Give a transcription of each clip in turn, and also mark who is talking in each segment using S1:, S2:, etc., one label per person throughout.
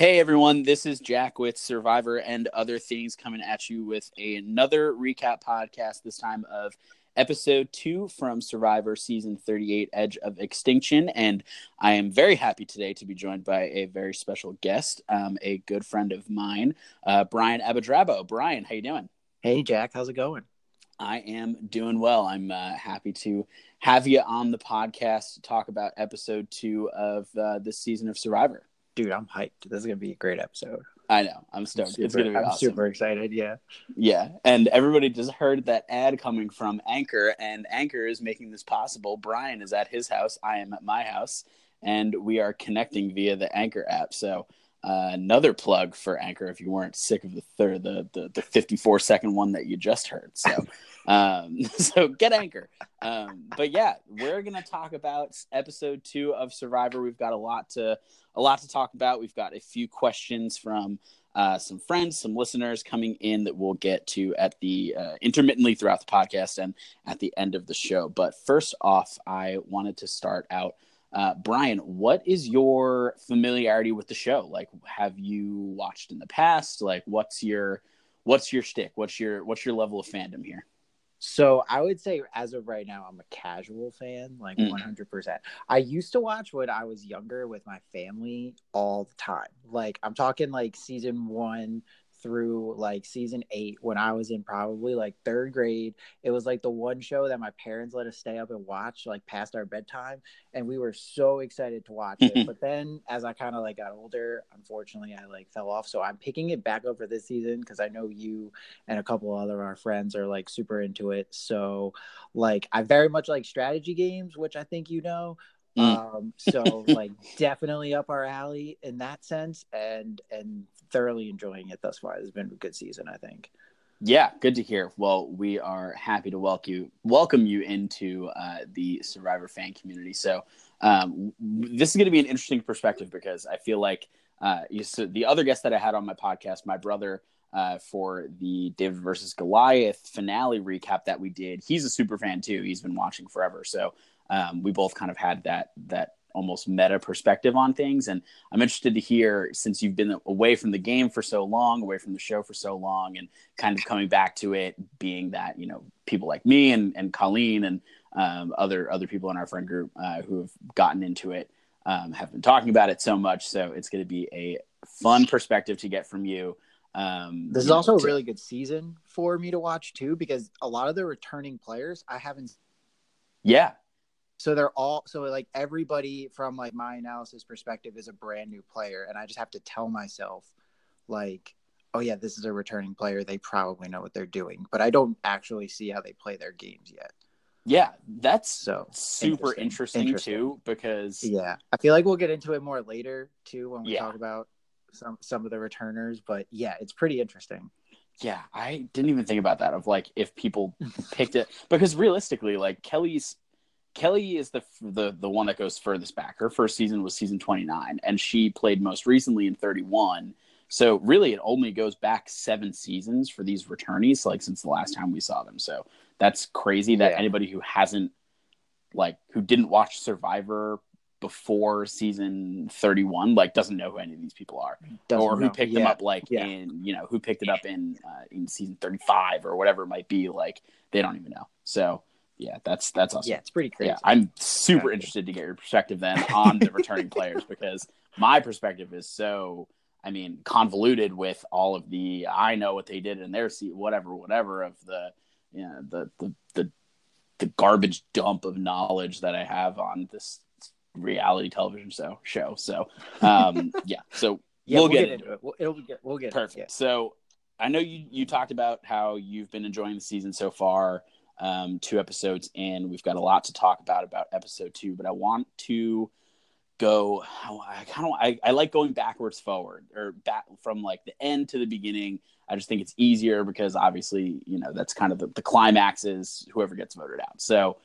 S1: Hey everyone, this is Jack with Survivor and Other Things coming at you with another recap podcast, this time of episode two from Survivor season 38 Edge of Extinction. And I am very happy today to be joined by a very special guest, um, a good friend of mine, uh, Brian Abadrabo. Brian, how you doing?
S2: Hey Jack, how's it going?
S1: I am doing well. I'm uh, happy to have you on the podcast to talk about episode two of uh, this season of Survivor
S2: dude, I'm hyped. This is gonna be a great episode.
S1: I know. I'm stoked.
S2: Super,
S1: it's gonna be
S2: I'm
S1: awesome.
S2: super excited. Yeah.
S1: Yeah, and everybody just heard that ad coming from Anchor, and Anchor is making this possible. Brian is at his house. I am at my house, and we are connecting via the Anchor app. So. Uh, another plug for Anchor if you weren't sick of the third, the, the the 54 second one that you just heard. So, um, so get Anchor. Um, but yeah, we're gonna talk about episode two of Survivor. We've got a lot to a lot to talk about. We've got a few questions from uh, some friends, some listeners coming in that we'll get to at the uh, intermittently throughout the podcast and at the end of the show. But first off, I wanted to start out. Uh, Brian, what is your familiarity with the show? Like, have you watched in the past? Like, what's your what's your stick? What's your what's your level of fandom here?
S2: So I would say as of right now, I'm a casual fan, like
S1: Mm.
S2: 100%. I used to watch when I was younger with my family all the time. Like I'm talking like season one through like season eight when I was in probably like third grade. It was like the one show that my parents let us stay up and watch like past our bedtime. And we were so excited to watch it. but then as I kind of like got older, unfortunately I like fell off. So I'm picking it back up for this season because I know you and a couple other our friends are like super into it. So like I very much like strategy games, which I think you know.
S1: Mm.
S2: Um, so like definitely up our alley in that sense, and and thoroughly enjoying it thus far. It's been a good season, I think.
S1: Yeah, good to hear. Well, we are happy to welcome you welcome you into uh, the Survivor fan community. So um, this is going to be an interesting perspective because I feel like uh, you, so the other guest that I had on my podcast, my brother, uh, for the David versus Goliath finale recap that we did, he's a super fan too. He's been watching forever, so um, we both kind of had that that almost meta perspective on things. And I'm interested to hear since you've been away from the game for so long, away from the show for so long, and kind of coming back to it, being that you know people like me and and Colleen and um, other other people in our friend group uh, who have gotten into it um, have been talking about it so much. So it's going to be a fun perspective to get from you. Um,
S2: This is also a really good season for me to watch too, because a lot of the returning players I haven't.
S1: yeah,
S2: So they're all so like everybody from like my analysis perspective is a brand new player, and I just have to tell myself, like, oh yeah, this is a returning player. They probably know what they're doing, but I don't actually see how they play their games yet.
S1: yeah, that's
S2: So
S1: super
S2: interesting.
S1: interesting,
S2: Interesting.
S1: too because
S2: Yeah, I feel like we'll get into it more later too when we
S1: Yeah.
S2: talk about some some of the returners. But yeah, it's pretty interesting.
S1: Yeah, I didn't even think about that of like if people picked it because realistically, like Kelly's Kelly is the the the one that goes furthest back. Her first season was season 29 and she played most recently in 31. So really it only goes back 7 seasons for these returnees like since the last time we saw them. So that's crazy that
S2: Yeah.
S1: anybody who hasn't like who didn't watch Survivor before season 31 like doesn't know who any of these people are
S2: Doesn't
S1: or who
S2: know.
S1: picked
S2: yeah.
S1: them up like
S2: Yeah.
S1: in you know who picked it up in uh, in season 35 or whatever it might be like they don't even know so yeah that's that's awesome
S2: Yeah, it's pretty crazy.
S1: yeah i'm super interested to get your perspective then on the returning players because my perspective is so i mean convoluted with all of the i know what they did in their seat whatever whatever of the you know the the the, the garbage dump of knowledge that i have on this reality television show show so um yeah so
S2: yeah,
S1: we'll get into
S2: into it. We'll, it'll get. We'll get
S1: Perfect.
S2: It.
S1: So I know you you talked about how you've been enjoying the season so far. Um, two episodes in, we've got a lot to talk about about episode two, but I want to go. I kind of I, I like going backwards forward or back from like the end to the beginning. I just think it's easier because obviously you know that's kind of the, the climax is whoever gets voted out. So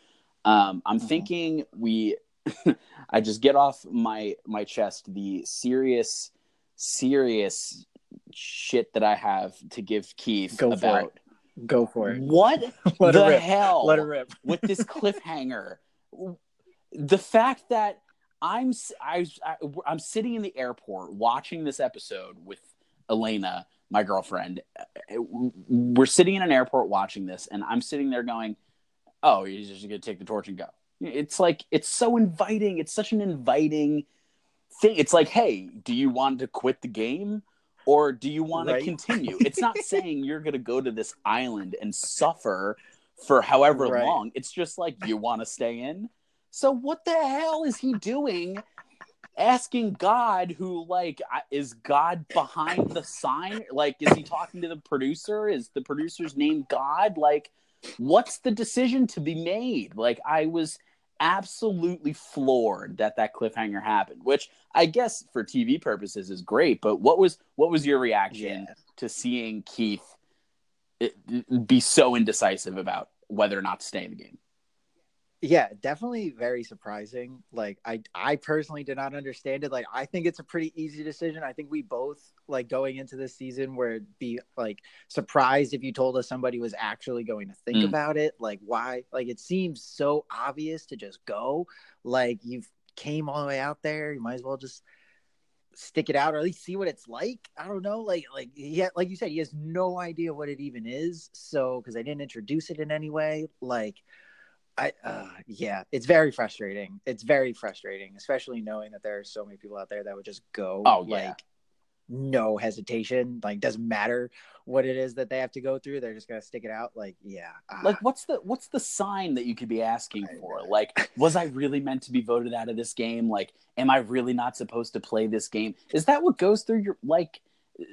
S1: um, I'm
S2: Mhm.
S1: thinking we. I just get off my my chest the serious serious shit that I have to give Keith
S2: Go
S1: about.
S2: Go for it.
S1: what
S2: Let
S1: the
S2: it
S1: hell
S2: Let it rip.
S1: with this cliffhanger. The fact that I'm I'm sitting in the airport watching this episode with Elena, my girlfriend. Uh, We're sitting in an airport watching this, and I'm sitting there going, "Oh, he's just gonna take the torch and go." It's like it's so inviting. It's such an inviting thing. It's like, hey, do you want to quit the game? Or do you want
S2: Right.
S1: to continue? It's not saying you're going to go to this island and suffer for however
S2: Right.
S1: long. It's just like you want to stay in. So what the hell is he doing? Asking God, who like is God behind the sign? Like, is he talking to the producer? Is the producer's name God? Like, what's the decision to be made? Like, I was absolutely floored that that cliffhanger happened, which I guess for TV purposes is great. But what was what was your reaction
S2: Yeah.
S1: to seeing Keith eh, be so indecisive about whether or not to stay in the game?
S2: Yeah, definitely very surprising. Like I I personally did not understand it. Like I think it's a pretty easy decision. I think we both like going into this season where it'd be like surprised if you told us somebody was actually going to think
S1: Mm.
S2: about it. Like why? Like it seems so obvious to just go. Like you've came all the way out there, you might as well just stick it out or at least see what it's like. I don't know. Like like yeah, like you said, he has no idea what it even is. So because I didn't introduce it in any way, like I uh, yeah, it's very frustrating. It's very frustrating, especially knowing that there are so many people out there that would just go
S1: Oh, yeah.
S2: like no hesitation, like doesn't matter what it is that they have to go through, they're just gonna stick it out. Like yeah, uh,
S1: Like, what's the what's the sign that you could be asking for? Like, was I really meant to be voted out of this game? Like, am I really not supposed to play this game? Is that what goes through your like?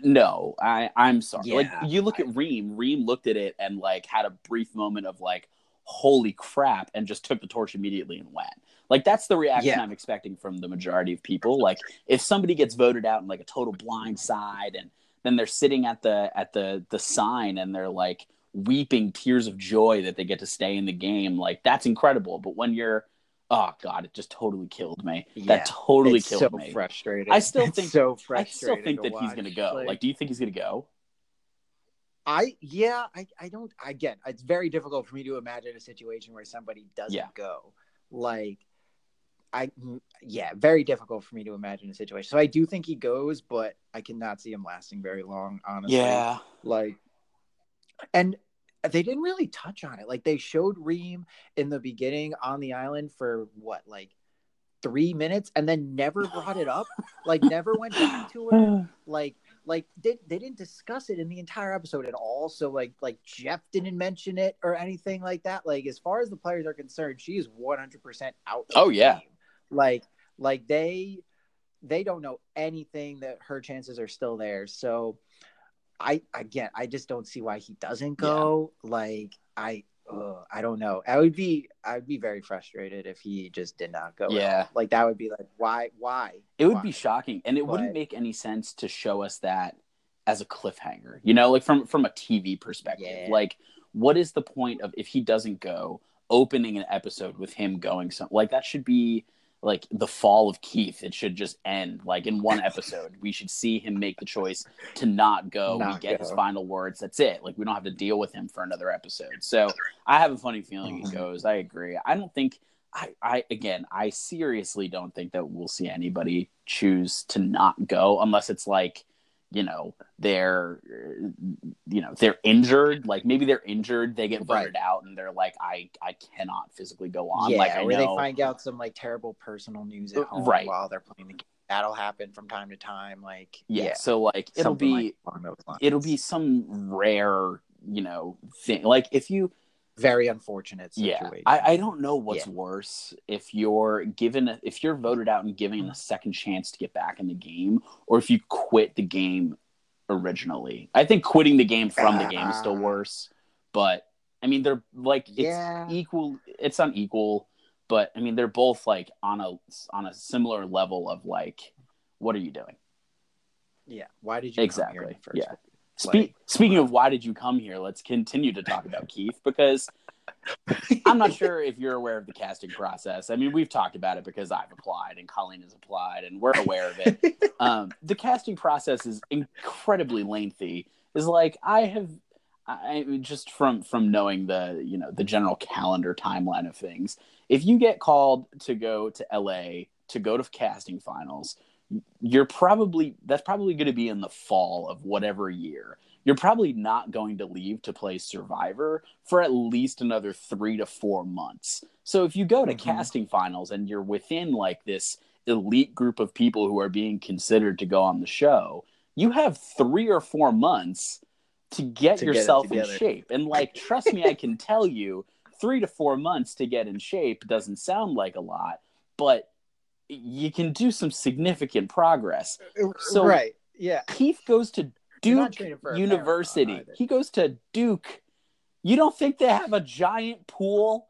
S1: No, I I'm sorry. like, you look at Reem. Reem looked at it and like had a brief moment of like, holy crap, and just took the torch immediately and went. Like that's the reaction
S2: Yeah.
S1: I'm expecting from the majority of people. Like if somebody gets voted out in like a total blind side and then they're sitting at the at the the sign and they're like weeping tears of joy that they get to stay in the game, like that's incredible. But when you're oh god, it just totally killed me.
S2: Yeah.
S1: that totally
S2: it's
S1: killed
S2: so
S1: me.
S2: frustrating.
S1: I still
S2: It's
S1: think-
S2: so
S1: I still think that he's gonna
S2: watch.
S1: go. Like, do you think he's gonna go?
S2: I yeah, I I don't again, it's very difficult for me to imagine a situation where somebody doesn't
S1: Yeah.
S2: go. Like I mm, yeah, very difficult for me to imagine a situation. So I do think he goes, but I cannot see him lasting very long, honestly. Yeah. Like and they didn't really touch on it. Like they showed Reem in the beginning on the island for what, like three minutes and then never brought it up. like never went back to it like like they, they didn't discuss it in the entire episode at all. So like like jeff didn't mention it or anything like that. Like as far as the players are concerned she is 100% out
S1: Oh, yeah.
S2: game. like like they they don't know anything that her chances are still there. So i again i just don't see why he doesn't go. Like i i don't know i would be i would be very frustrated if he just did not go
S1: Yeah.
S2: like that would be like why why
S1: It would
S2: Why?
S1: be shocking, and it wouldn't make any sense to show us that as a cliffhanger. You know, like from from a TV perspective.
S2: Yeah.
S1: Like, what is the point of if he doesn't go, opening an episode with him going? Some like that should be like the fall of Keith. It should just end like in one episode. we should see him make the choice to not go. we
S2: Not
S1: get his final words. That's it. Like we don't have to deal with him for another episode. So I have a funny feeling he
S2: Mhm.
S1: goes. I agree. I don't think. I, I again, I seriously don't think that we'll see anybody choose to not go unless it's like, you know, they're, uh, you know, they're injured. Like maybe they're injured, they get voted out, and they're like, I, I cannot physically go on.
S2: Yeah,
S1: like I
S2: or
S1: know,
S2: they find out some like terrible personal news
S1: Uh,
S2: at home
S1: right.
S2: while they're playing the game. That'll happen from time to time. Like
S1: yeah,
S2: yeah,
S1: So like, it'll
S2: something
S1: be,
S2: like along those lines.
S1: it'll be some rare, you know, thing. Like if you,
S2: very unfortunate
S1: yeah
S2: situation.
S1: I, I don't know what's
S2: Yeah.
S1: worse if you're given a, if you're voted out and given a second chance to get back in the game or if you quit the game originally i think quitting the game from the game is still
S2: Ah.
S1: worse but i mean they're like it's
S2: Yeah.
S1: equal it's unequal but i mean they're both like on a on a similar level of like what are you doing
S2: yeah. Why did you come here in
S1: Exactly,
S2: first
S1: yeah. Spe- speaking of why did you come here, let's continue to talk about Keith because I'm not sure if you're aware of the casting process. I mean, we've talked about it because I've applied and Colleen has applied and we're aware of it. um, the casting process is incredibly lengthy. Is like I have, I just from from knowing the you know the general calendar timeline of things. If you get called to go to LA to go to casting finals, you're probably that's probably going to be in the fall of whatever year. You're probably not going to leave to play Survivor for at least another three to four months. So if you go to mm-hmm. casting finals and you're within like this elite group of people who are being considered to go on the show, you have three or four months to get to yourself get in shape. And like, trust me, I can tell you, three to four months to get in shape doesn't sound like a lot, but you can do some significant progress.
S2: Uh, so right, yeah.
S1: Keith goes to Duke University. He goes to Duke. You don't think they have a giant pool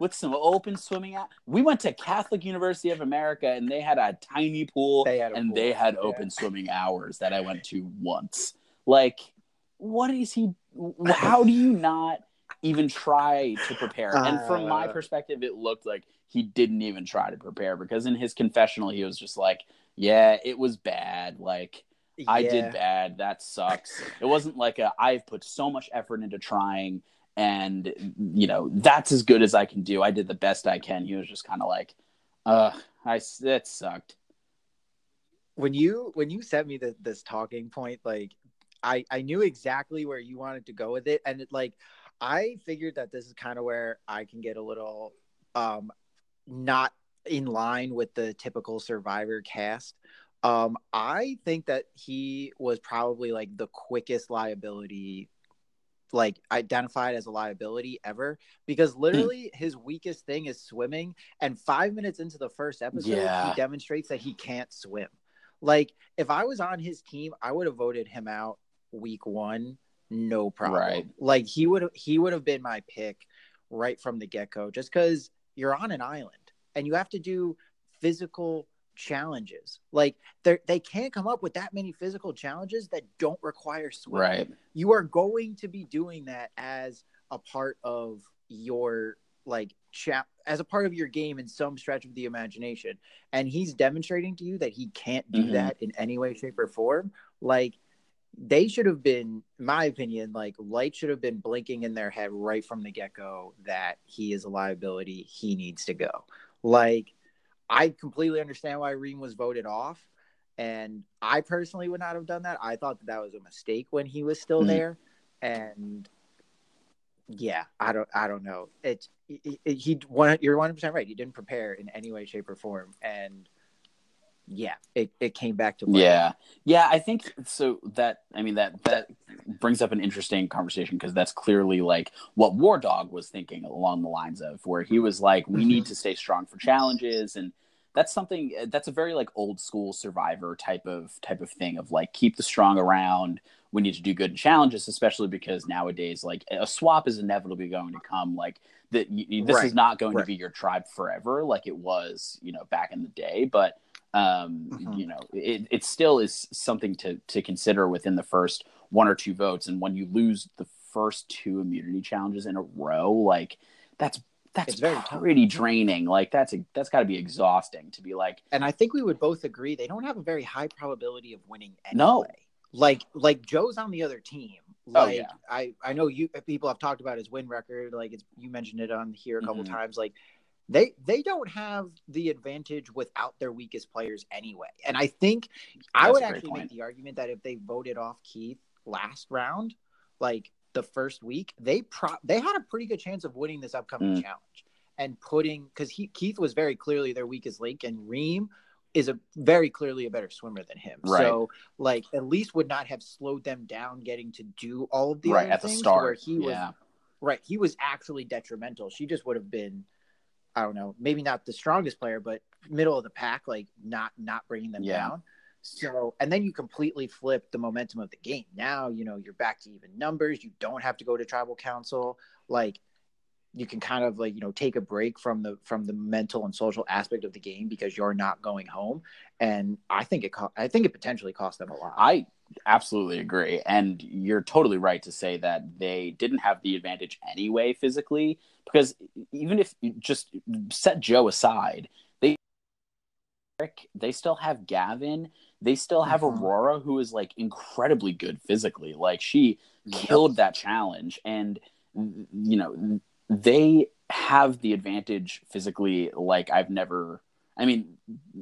S1: with some open swimming out? We went to Catholic University of America and they had a tiny pool they and pool. they had open yeah. swimming hours that I went to once. Like, what is he? How do you not even try to prepare? Uh, and from my uh. perspective, it looked like he didn't even try to prepare because in his confessional, he was just like, "Yeah, it was bad. Like, yeah. I did bad. That sucks." It wasn't like a I've put so much effort into trying, and you know that's as good as I can do. I did the best I can. He was just kind of like, "Uh, I that sucked."
S2: When you when you sent me the, this talking point, like I I knew exactly where you wanted to go with it, and it like I figured that this is kind of where I can get a little um not in line with the typical survivor cast. Um, I think that he was probably like the quickest liability, like identified as a liability ever, because literally his weakest thing is swimming. And five minutes into the first episode, yeah. he demonstrates that he can't swim. Like, if I was on his team, I would have voted him out week one, no problem. Right. Like he would he would have been my pick right from the get go, just because you're on an island and you have to do physical challenges. Like they they can't come up with that many physical challenges that don't require swimming.
S1: Right.
S2: You are going to be doing that as a part of your like chap as a part of your game in some stretch of the imagination. And he's demonstrating to you that he can't do mm-hmm. that in any way, shape, or form. Like they should have been, in my opinion, like light should have been blinking in their head right from the get go that he is a liability. He needs to go. Like, I completely understand why Reem was voted off. And I personally would not have done that. I thought that that was a mistake when he was still mm-hmm. there. And yeah, I don't, I don't know. It's, it, it, he, one, you're 100% right. He didn't prepare in any way, shape, or form. And yeah, it, it came back to
S1: play. Yeah. Yeah, I think so that I mean that that brings up an interesting conversation because that's clearly like what War Dog was thinking along the lines of where he was like we mm-hmm. need to stay strong for challenges and that's something that's a very like old school survivor type of type of thing of like keep the strong around we need to do good in challenges especially because nowadays like a swap is inevitably going to come like that this right. is not going right. to be your tribe forever like it was you know back in the day but um, mm-hmm. you know, it, it still is something to to consider within the first one or two votes. And when you lose the first two immunity challenges in a row, like that's that's very pretty tough. draining. Like that's a, that's got to be exhausting to be like.
S2: And I think we would both agree they don't have a very high probability of winning anyway. No. Like like Joe's on the other team. Oh, like oh, yeah. I I know you people have talked about his win record. Like it's you mentioned it on here a couple mm-hmm. times. Like they they don't have the advantage without their weakest players anyway. And I think That's I would actually point. make the argument that if they voted off Keith last round, like the first week, they pro they had a pretty good chance of winning this upcoming mm. challenge and putting because he Keith was very clearly their weakest link, and Reem is a very clearly a better swimmer than him. Right. So like at least would not have slowed them down getting to do all of the right at the start where he yeah. was right. He was actually detrimental. She just would have been I don't know, maybe not the strongest player, but middle of the pack, like not not bringing them yeah. down. So, and then you completely flip the momentum of the game. Now, you know, you're back to even numbers. You don't have to go to tribal council. Like, you can kind of like you know take a break from the from the mental and social aspect of the game because you're not going home and i think it co- i think it potentially cost them a lot
S1: i absolutely agree and you're totally right to say that they didn't have the advantage anyway physically because even if you just set Joe aside, they they still have Gavin, they still have mm-hmm. Aurora, who is like incredibly good physically. Like she killed that challenge, and you know they have the advantage physically like I've never I mean,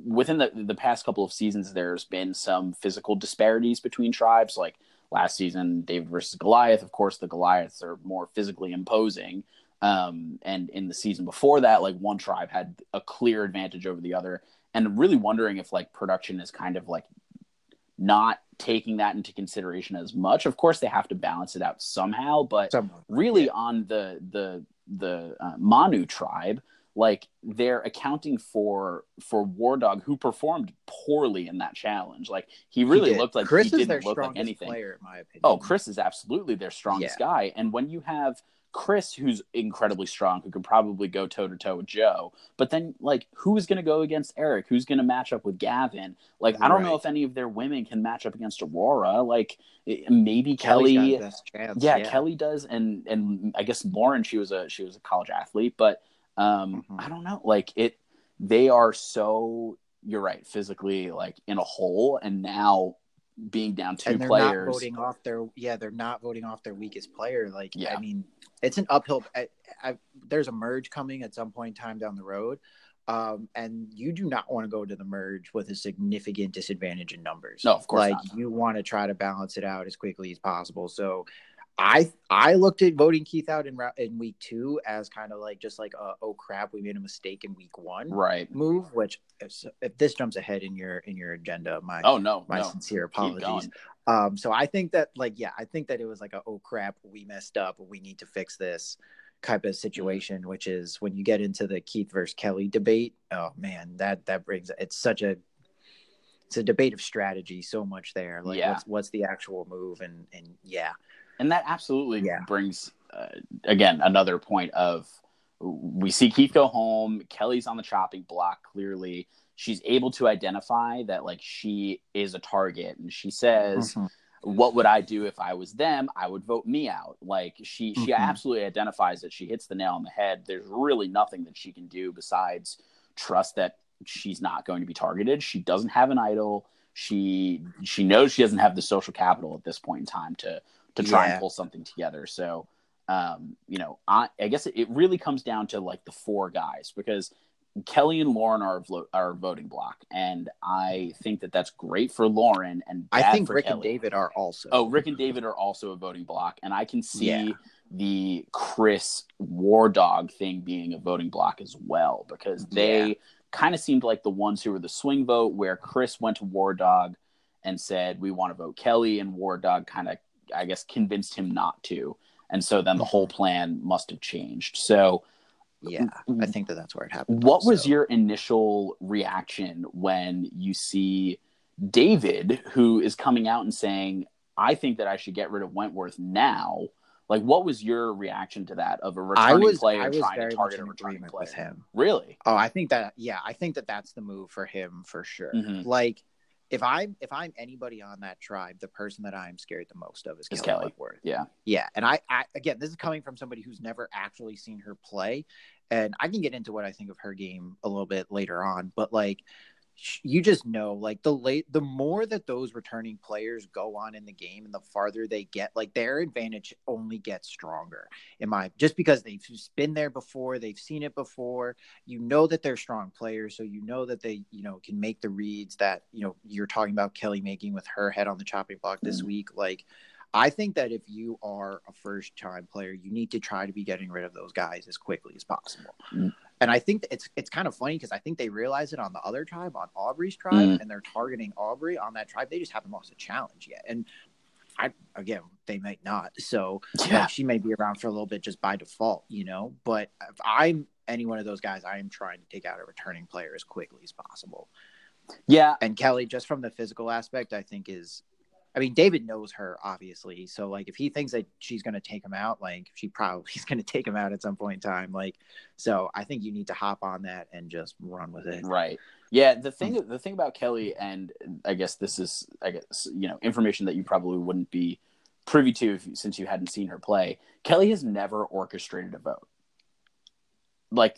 S1: within the the past couple of seasons, there's been some physical disparities between tribes. Like last season, David versus Goliath. Of course, the Goliaths are more physically imposing. Um, and in the season before that, like one tribe had a clear advantage over the other. And really wondering if like production is kind of like not taking that into consideration as much. Of course, they have to balance it out somehow, but Someone, really on the the the uh, Manu tribe, like they're accounting for for War Dog, who performed poorly in that challenge. Like he really he looked like Chris he didn't look like anything.
S2: Player, in my opinion.
S1: Oh, Chris is absolutely their strongest yeah. guy, and when you have Chris, who's incredibly strong, who could probably go toe to toe with Joe. But then, like, who's going to go against Eric? Who's going to match up with Gavin? Like, I don't right. know if any of their women can match up against Aurora. Like, eh, maybe Kelly.
S2: Chance,
S1: yeah, yeah, Kelly does, and and I guess Lauren. She was a she was a college athlete, but um, mm-hmm. I don't know. Like it, they are so. You're right, physically like in a hole, and now being down two
S2: and they're
S1: players.
S2: Not voting off their yeah, they're not voting off their weakest player. Like yeah. I mean, it's an uphill. I, I, there's a merge coming at some point in time down the road, um, and you do not want to go to the merge with a significant disadvantage in numbers.
S1: No, of course
S2: like
S1: not.
S2: you want to try to balance it out as quickly as possible. So I I looked at voting Keith out in in week two as kind of like just like a, oh crap we made a mistake in week one
S1: right.
S2: move which if, if this jumps ahead in your in your agenda my
S1: oh no
S2: my
S1: no.
S2: sincere apologies. Um so I think that like yeah I think that it was like a oh crap we messed up we need to fix this type of situation which is when you get into the Keith versus Kelly debate oh man that that brings it's such a it's a debate of strategy so much there. Like yeah. what's what's the actual move? And and yeah
S1: and that absolutely yeah. brings uh, again another point of we see Keith go home. Kelly's on the chopping block. Clearly, she's able to identify that like she is a target, and she says. Mm-hmm. What would I do if I was them? I would vote me out. Like she, she mm-hmm. absolutely identifies that she hits the nail on the head. There's really nothing that she can do besides trust that she's not going to be targeted. She doesn't have an idol. She she knows she doesn't have the social capital at this point in time to to try yeah. and pull something together. So, um, you know, I, I guess it, it, really comes down to like the four guys because Kelly and Lauren are are voting block, and I think that that's great for Lauren and
S2: I think Rick
S1: Kelly.
S2: and David are also.
S1: Oh, Rick and David are also a voting block, and I can see. Yeah. The Chris War Dog thing being a voting block as well because they yeah. kind of seemed like the ones who were the swing vote, where Chris went to War Dog and said, We want to vote Kelly, and War Dog kind of I guess, convinced him not to. And so then the whole mm-hmm. plan must have changed. So,
S2: yeah, I think that that's where it happened.
S1: What also. was your initial reaction when you see David, who is coming out and saying, I think that I should get rid of Wentworth now? Like, what was your reaction to that of a returning was, player trying to target a returning player? With him. Really?
S2: Oh, I think that, yeah, I think that that's the move for him for sure. Mm-hmm. Like, if I'm if I'm anybody on that tribe, the person that I'm scared the most of is Kelly, Kelly.
S1: Yeah,
S2: yeah, and I, I again, this is coming from somebody who's never actually seen her play, and I can get into what I think of her game a little bit later on, but like you just know like the late the more that those returning players go on in the game and the farther they get like their advantage only gets stronger in my just because they've been there before they've seen it before you know that they're strong players so you know that they you know can make the reads that you know you're talking about kelly making with her head on the chopping block this mm-hmm. week like I think that if you are a first time player, you need to try to be getting rid of those guys as quickly as possible. And I think it's it's kind of funny because I think they realize it on the other tribe, on Aubrey's tribe, mm. and they're targeting Aubrey on that tribe. They just haven't lost a challenge yet. And I again, they might not. So yeah. she may be around for a little bit just by default, you know. But if I'm any one of those guys, I am trying to take out a returning player as quickly as possible.
S1: Yeah.
S2: And Kelly, just from the physical aspect, I think is I mean, David knows her obviously, so like if he thinks that she's going to take him out, like she probably is going to take him out at some point in time. Like, so I think you need to hop on that and just run with it.
S1: Right. Yeah. The thing, hmm. the thing about Kelly, and I guess this is, I guess you know, information that you probably wouldn't be privy to if, since you hadn't seen her play. Kelly has never orchestrated a vote. Like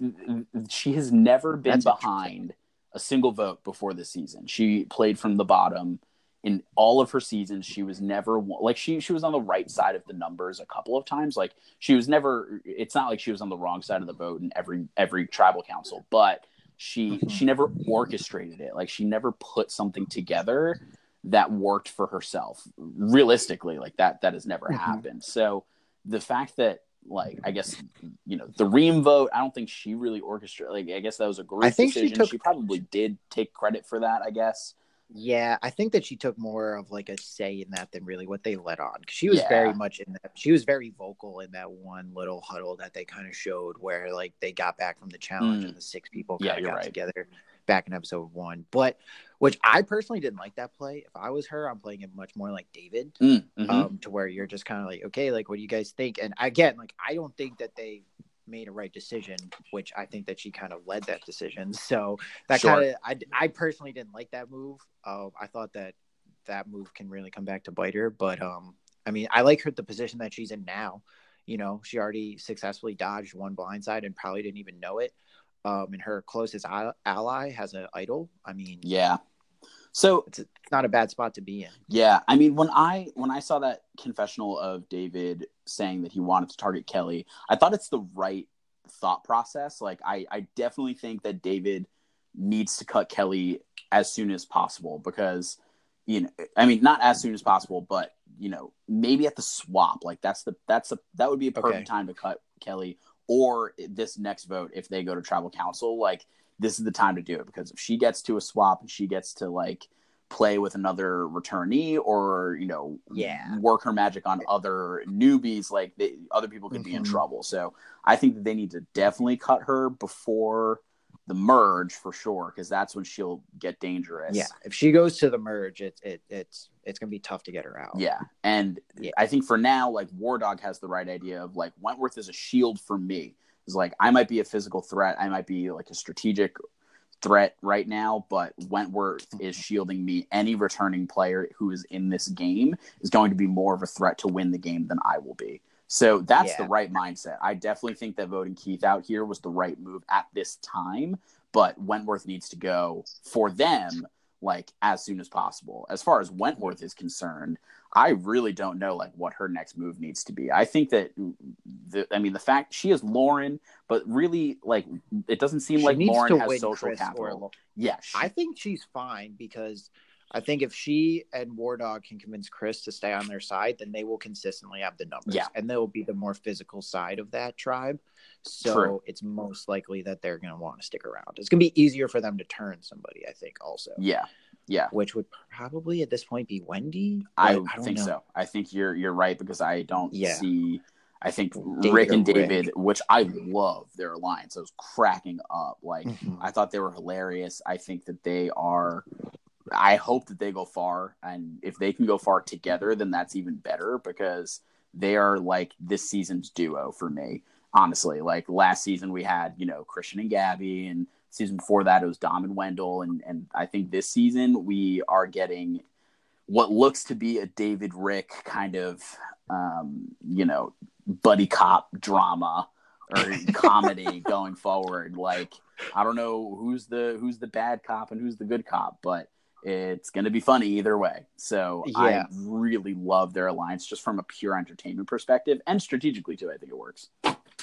S1: she has never been That's behind a single vote before this season. She played from the bottom in all of her seasons she was never like she she was on the right side of the numbers a couple of times like she was never it's not like she was on the wrong side of the vote in every every tribal council but she
S2: Mhm.
S1: she never orchestrated it. Like she never put something together that worked for herself. Realistically, like that that has never
S2: Mhm.
S1: happened. So the fact that like I guess you know the Reem vote, I don't think she really orchestrated. Like I guess that was a group
S2: I think she
S1: decision.
S2: took-
S1: probably did take credit for that. I guess.
S2: Yeah, I think that she took more of like a say in that than really what they let on. She was
S1: Yeah.
S2: very much in that. She was very vocal in that one little huddle that they kind of showed where like they got back from the challenge
S1: Mm.
S2: and the six people
S1: Yeah,
S2: got
S1: right.
S2: together back in episode one. But which I personally didn't like that play. If I was her, I'm playing it much more like David,
S1: Mm, mhm.
S2: um, to where you're just kind of like, okay, like what do you guys think? And again, like I don't think that they made a right decision, which I think that she kind of led that decision. So that
S1: Sure.
S2: kind of I, I personally didn't like that move. Uh, I thought that that move can really come back to bite her. But um, I mean, I like her the position that she's in now. You know, she already successfully dodged one blindside and probably didn't even know it. Um, and her closest ally has an idol. I mean,
S1: yeah. So
S2: it's, it's not a bad spot to be in.
S1: Yeah, I mean when I when I saw that confessional of David saying that he wanted to target Kelly, I thought it's the right thought process. Like I I definitely think that David needs to cut Kelly as soon as possible because you know I mean not as soon as possible, but you know maybe at the swap. Like that's the that's the that would be a perfect
S2: Okay.
S1: time to cut Kelly or this next vote if they go to tribal council. Like this is the time to do it because if she gets to a swap and she gets to like play with another returnee or you know
S2: Yeah.
S1: work her magic on other newbies like they, other people could be in
S2: Mhm.
S1: trouble so i think that they need to definitely cut her before the merge for sure because that's when she'll get dangerous
S2: Yeah, if she goes to the merge, it's it, it's it's gonna be tough to get her out.
S1: yeah and
S2: Yeah.
S1: i think for now like war dog has the right idea of like wentworth is a shield for me it's like i might be a physical threat. I might be like a strategic threat right now but wentworth is shielding me. Any returning player who is in this game is going to be more of a threat to win the game than i will be. So that's
S2: Yeah.
S1: the right mindset. I definitely think that voting keith out here was the right move at this time but wentworth needs to go for them like as soon as possible as far as wentworth is concerned I really don't know like what her next move needs to be. I think that the I mean the fact she is Lauren, but really like it doesn't seem
S2: She
S1: like Lauren has social
S2: Chris
S1: capital.
S2: Lo-
S1: yeah, she-
S2: I think she's fine because I think if she and War Dog can convince Chris to stay on their side, then they will consistently have the numbers.
S1: Yeah.
S2: And they will be the more physical side of that tribe. So
S1: True.
S2: it's most likely that they're going to want to stick around. It's going to be easier for them to turn somebody, I think, also.
S1: yeah, yeah.
S2: Which would probably at this point be Wendy.
S1: I,
S2: don't
S1: think
S2: know.
S1: so. I think you're you're right because I don't
S2: Yeah.
S1: see. I think
S2: David
S1: Rick and
S2: or Rick.
S1: David, which I love their alliance. I was cracking up. Like
S2: Mhm.
S1: I thought they were hilarious. I think that they are. I hope that they go far, and if they can go far together, then that's even better because they are like this season's duo for me. Honestly, like last season we had you know Christian and Gabby, and season before that it was Dom and Wendell, and and I think this season we are getting what looks to be a David Rick kind of um, you know buddy cop drama or comedy going forward. Like I don't know who's the who's the bad cop and who's the good cop, but it's going to be funny either way. So I really love their alliance just from a pure entertainment perspective and strategically too. I think it works.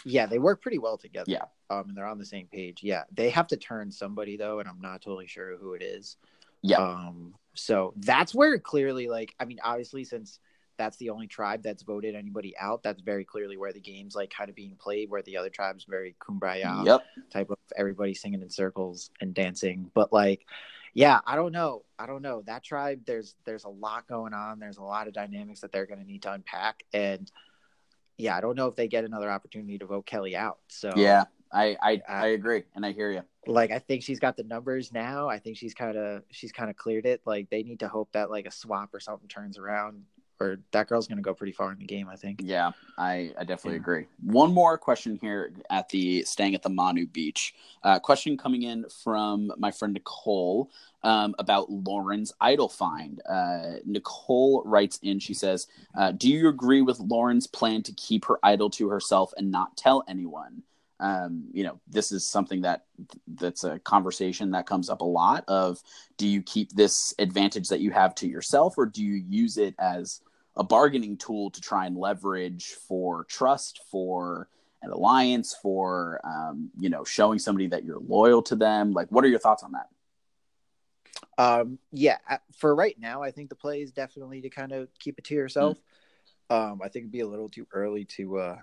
S2: Yeah, they work pretty well together.
S1: Yeah.
S2: Um, and they're on the same page. Yeah. They have to turn somebody though, and I'm not totally sure who it is.
S1: Yeah.
S2: Um, so that's where clearly, like, I mean, obviously, since that's the only tribe that's voted anybody out, that's very clearly where the game's like kind of being played, where the other tribes very kumbaya
S1: Yep.
S2: type of everybody singing in circles and dancing. But like, yeah, I don't know. I don't know. That tribe, there's there's a lot going on. There's a lot of dynamics that they're gonna need to unpack. And yeah, I don't know if they get another opportunity to vote Kelly out. So
S1: Yeah. I I,
S2: Uh,
S1: I agree and I hear you.
S2: like I think she's got the numbers now. I think she's kind of she's kind of cleared it. Like they need to hope that like a swap or something turns around, or that girl's gonna go pretty far in the game. I think.
S1: Yeah, I, I definitely
S2: Yeah.
S1: agree. One more question here at the staying at the Manu Beach. Uh, question coming in from my friend Nicole um, about Lauren's idol find. Uh, Nicole writes in, she says, uh, Do you agree with Lauren's plan to keep her idol to herself and not tell anyone? Um, you know, this is something that that's a conversation that comes up a lot of do you keep this advantage that you have to yourself or do you use it as a bargaining tool to try and leverage for trust for an alliance, for um, you know showing somebody that you're loyal to them? Like, what are your thoughts on that?
S2: Um, yeah, for right now, I think the play is definitely to kind of keep it to yourself. Mm. Um, I think it'd be a little too early to uh,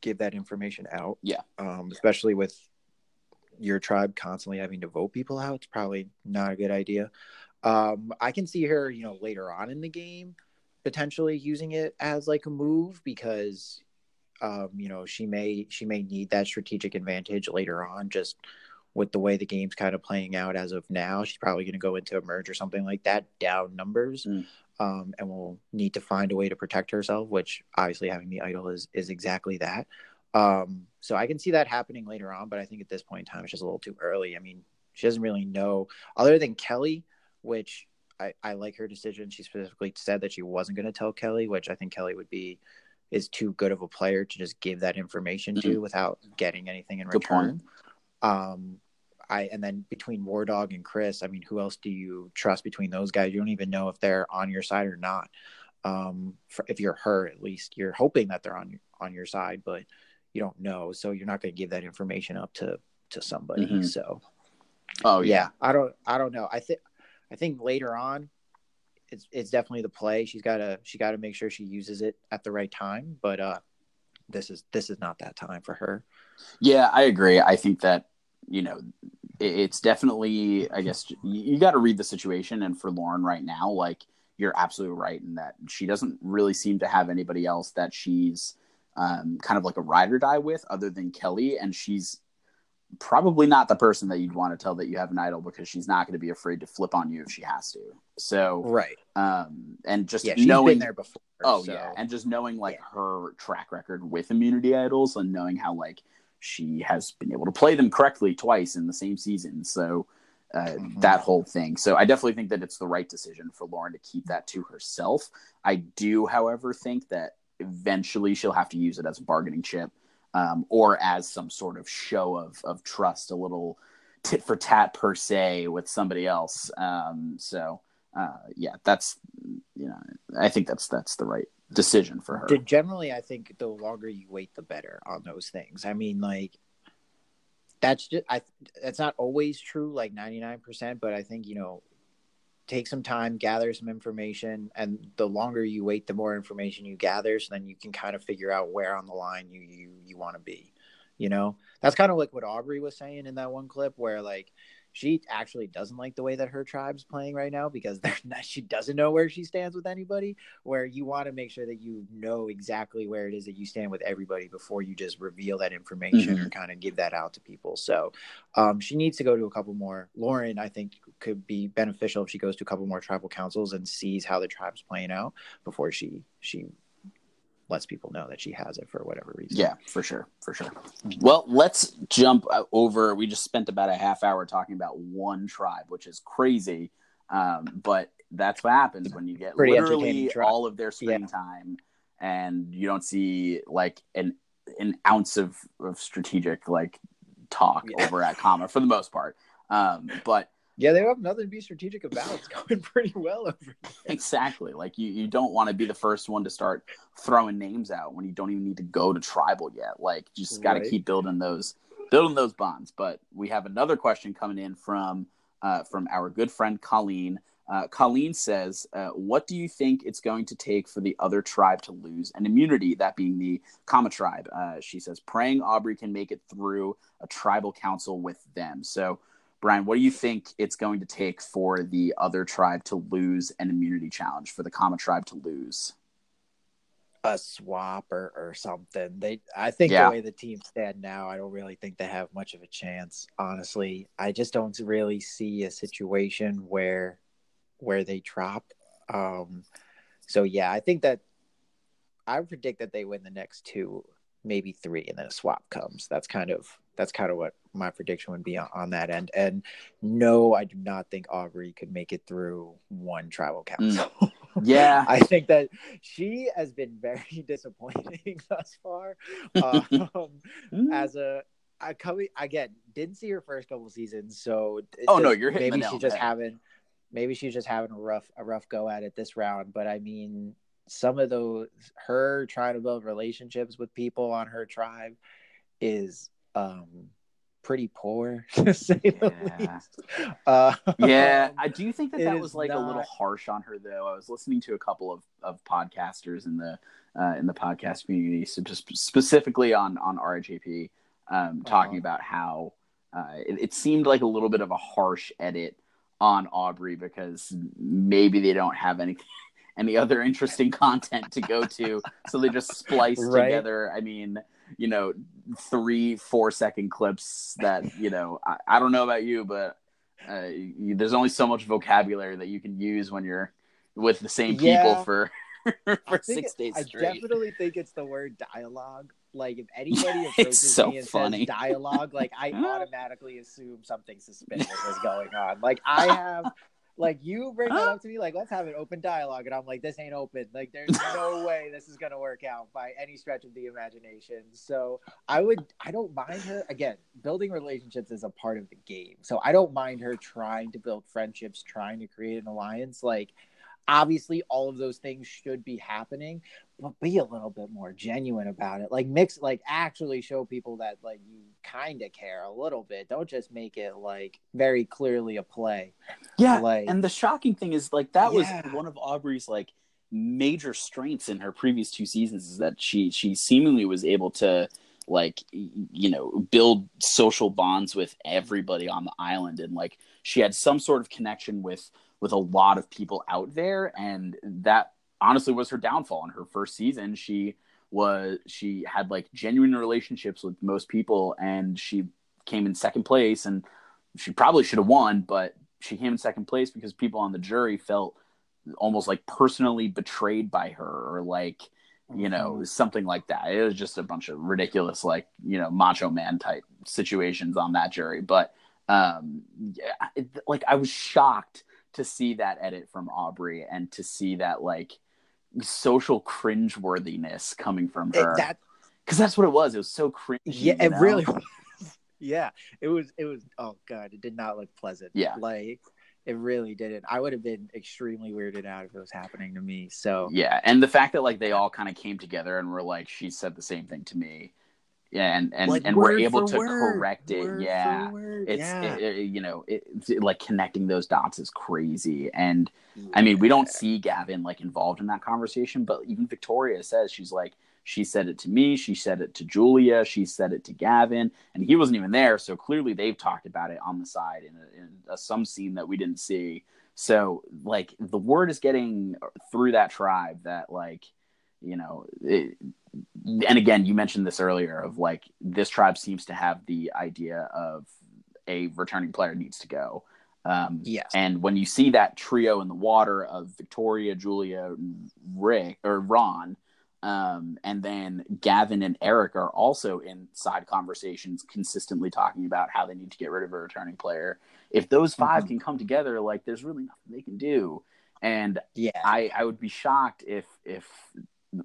S2: give that information out.
S1: Yeah.
S2: Um, especially with your tribe constantly having to vote people out, it's probably not a good idea. Um, I can see her, you know, later on in the game potentially using it as like a move because um, you know, she may she may need that strategic advantage later on just with the way the game's kind of playing out as of now. She's probably going to go into a merge or something like that, down numbers, mm. um, and will need to find a way to protect herself. Which obviously having the idol is is exactly that. Um, so I can see that happening later on, but I think at this point in time, it's just a little too early. I mean, she doesn't really know, other than Kelly, which I, I like her decision. She specifically said that she wasn't going to tell Kelly, which I think Kelly would be is too good of a player to just give that information mm-hmm. to without getting anything in good return. Point. Um, I and then between War Dog and Chris, I mean, who else do you trust between those guys? You don't even know if they're on your side or not. Um, for, if you're her, at least you're hoping that they're on on your side, but you don't know, so you're not going to give that information up to to somebody. Mm-hmm. So,
S1: oh yeah.
S2: yeah, I don't I don't know. I think I think later on, it's it's definitely the play. She's got to she got to make sure she uses it at the right time. But uh, this is this is not that time for her.
S1: Yeah, I agree. I think that you know it's definitely I guess you got to read the situation. And for Lauren right now, like you're absolutely right in that she doesn't really seem to have anybody else that she's um, kind of like a ride or die with other than Kelly, and she's probably not the person that you'd want to tell that you have an idol because she's not going to be afraid to flip on you if she has to. So
S2: right,
S1: um, and just
S2: yeah,
S1: knowing
S2: there before.
S1: Oh
S2: so.
S1: yeah, and just knowing like yeah. her track record with immunity idols and knowing how like she has been able to play them correctly twice in the same season. So uh, mm-hmm. that whole thing. So I definitely think that it's the right decision for Lauren to keep that to herself. I do, however, think that eventually she'll have to use it as a bargaining chip um, or as some sort of show of of trust, a little tit for tat per se with somebody else. Um, so uh, yeah, that's you know I think that's that's the right decision for her.
S2: Generally, I think the longer you wait, the better on those things. I mean, like that's just I. That's not always true, like ninety nine percent, but I think you know take some time, gather some information, and the longer you wait, the more information you gather. So then you can kind of figure out where on the line you you you want to be. You know, that's kind of like what Aubrey was saying in that one clip, where like she actually doesn't like the way that her tribe's playing right now because not, she doesn't know where she stands with anybody. Where you want to make sure that you know exactly where it is that you stand with everybody before you just reveal that information mm-hmm. or kind of give that out to people. So um, she needs to go to a couple more. Lauren, I think, could be beneficial if she goes to a couple more tribal councils and sees how the tribe's playing out before she she lets people know that she has it for whatever reason.
S1: Yeah, for sure, for sure. Well, let's jump uh, over. We just spent about a half hour talking about one tribe, which is crazy, um, but that's what happens when you get Pretty literally all of their screen yeah. time, and you don't see like an an ounce of, of strategic like talk yeah. over at Kama for the most part. Um, but
S2: yeah, they have nothing to be strategic about. It's going pretty well over there.
S1: Exactly. Like you, you don't want to be the first one to start throwing names out when you don't even need to go to tribal yet. Like you just got to right. keep building those building those bonds. But we have another question coming in from uh, from our good friend Colleen. Uh, Colleen says, uh, "What do you think it's going to take for the other tribe to lose an immunity? That being the Kama tribe." Uh, she says, "Praying Aubrey can make it through a tribal council with them." So Brian, what do you think it's going to take for the other tribe to lose an immunity challenge, for the Kama tribe to lose?
S2: A swap or, or something. They, I think yeah. the way the teams stand now, I don't really think they have much of a chance. Honestly, I just don't really see a situation where where they drop. Um, so yeah, I think that I predict that they win the next two, maybe three, and then a swap comes. That's kind of that's kind of what my prediction would be on, on, that end. And no, I do not think Aubrey could make it through one tribal council.
S1: Mm. Yeah,
S2: I think that she has been very disappointing thus far. Um, mm. As a I coming again, didn't see her first couple seasons, so
S1: oh just, no, you're
S2: maybe
S1: she's
S2: just having maybe she's just having a rough a rough go at it this round. But I mean, some of those her trying to build relationships with people on her tribe is um pretty poor to say
S1: Yeah.
S2: the least. Uh,
S1: yeah, I do think that that was like a little harsh on her, though. I was listening to a couple of, of podcasters in the uh, in the podcast community, so just specifically on on RHAP, um, talking
S2: Uh-huh.
S1: about how uh, it, it seemed like a little bit of a harsh edit on Aubrey because maybe they don't have any any other interesting content to go to, so they just spliced
S2: Right.
S1: together. I mean, you know, three four second clips that you know. I, I don't know about you, but uh, you, there's only so much vocabulary that you can use when you're with the same people
S2: Yeah.
S1: for for six days
S2: I
S1: straight.
S2: definitely think it's the word dialogue. Like if anybody approaches
S1: so
S2: me and
S1: funny.
S2: says dialogue, like I automatically assume something suspicious is going on. Like I have like you bring that up to me, like let's have an open dialogue, and I'm like, this ain't open. Like there's no way this is gonna work out by any stretch of the imagination. So I would I don't mind her again, building relationships is a part of the game. So I don't mind her trying to build friendships, trying to create an alliance. Like obviously all of those things should be happening but be a little bit more genuine about it. Like mix like actually show people that like you kind of care a little bit. Don't just make it like very clearly a play.
S1: Yeah,
S2: like-
S1: and the shocking thing is like that was one of Aubrey's like major strengths in her previous two seasons is that she she seemingly was able to like you know build social bonds with everybody on the island. And like she had some sort of connection with with a lot of people out there and that honestly was her downfall. In her first season she was she had like genuine relationships with most people and she came in second place and she probably should have won but she came in second place because people on the jury felt almost like personally betrayed by her or like you know something like that. It was just a bunch of ridiculous like you know macho man type situations on that jury but um yeah it, like i was shocked to see that edit from aubrey and to see that like social cringeworthiness coming from her
S2: that
S1: because that's what it was it was so cringy
S2: yeah it
S1: know?
S2: really was. yeah it was it was oh god it did not look pleasant
S1: Yeah.
S2: like it really didn't i would have been extremely weirded out if it was happening to me so
S1: Yeah, and the fact that like they all kind of came together and were like, she said the same thing to me, yeah, and and
S2: Like,
S1: and we're able to
S2: word,
S1: correct it. yeah, it's
S2: yeah.
S1: it- it- you know it, it's, like connecting those dots is crazy, and I mean we don't see Gavin like involved in that conversation, but even Victoria says she's like she said it to me, she said it to Julia, she said it to Gavin, and he wasn't even there, so clearly they've talked about it on the side in, a, in a, some scene that we didn't see. So like the word is getting through that tribe that like you know it, and again you mentioned this earlier of like this tribe seems to have the idea of a returning player needs to go um
S2: Yes.
S1: and when you see that trio in the water of victoria julia rick or ron um and then gavin and eric are also in side conversations consistently talking about how they need to get rid of a returning player if those 5
S2: Mhm.
S1: can come together like there's really nothing they can do and
S2: yeah
S1: I, I would be shocked if if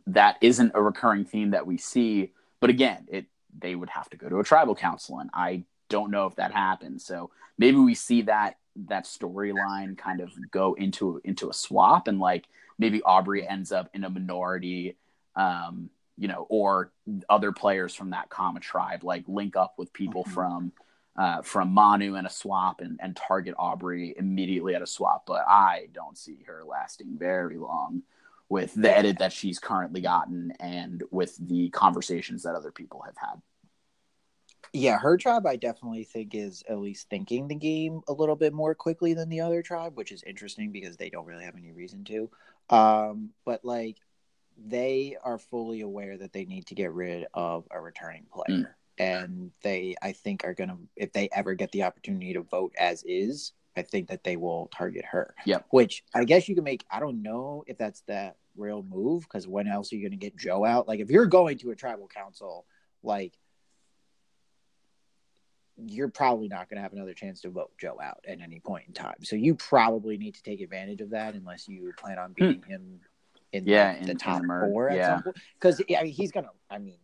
S1: that isn't a recurring theme that we see. But again, it they would have to go to a tribal council, and I don't know if that happens. So maybe we see that that storyline kind of go into into a swap, and like maybe Aubrey ends up in a minority, um, you know, or other players from that Kama tribe like link up with people
S2: Mhm.
S1: from uh, from Manu and a swap and, and target Aubrey immediately at a swap, but I don't see her lasting very long with the edit that she's currently gotten and with the conversations that other people have had.
S2: Yeah, her tribe I definitely think is at least thinking the game a little bit more quickly than the other tribe, which is interesting because they don't really have any reason to. Um, but like they are fully aware that they need to get rid of a returning player. And they I think are gonna if they ever get the opportunity to vote as is, I think that they will target her.
S1: Yep.
S2: Which I guess you can make I don't know if that's that real move, because when else are you gonna get Joe out? Like if you're going to a tribal council, like you're probably not going to have another chance to vote Joe out at any point in time. So you probably need to take advantage of that unless you plan on beating him in
S1: Hmm. Yeah,
S2: the,
S1: in-
S2: the top four at
S1: yeah.
S2: Because I mean, he's going to, I mean,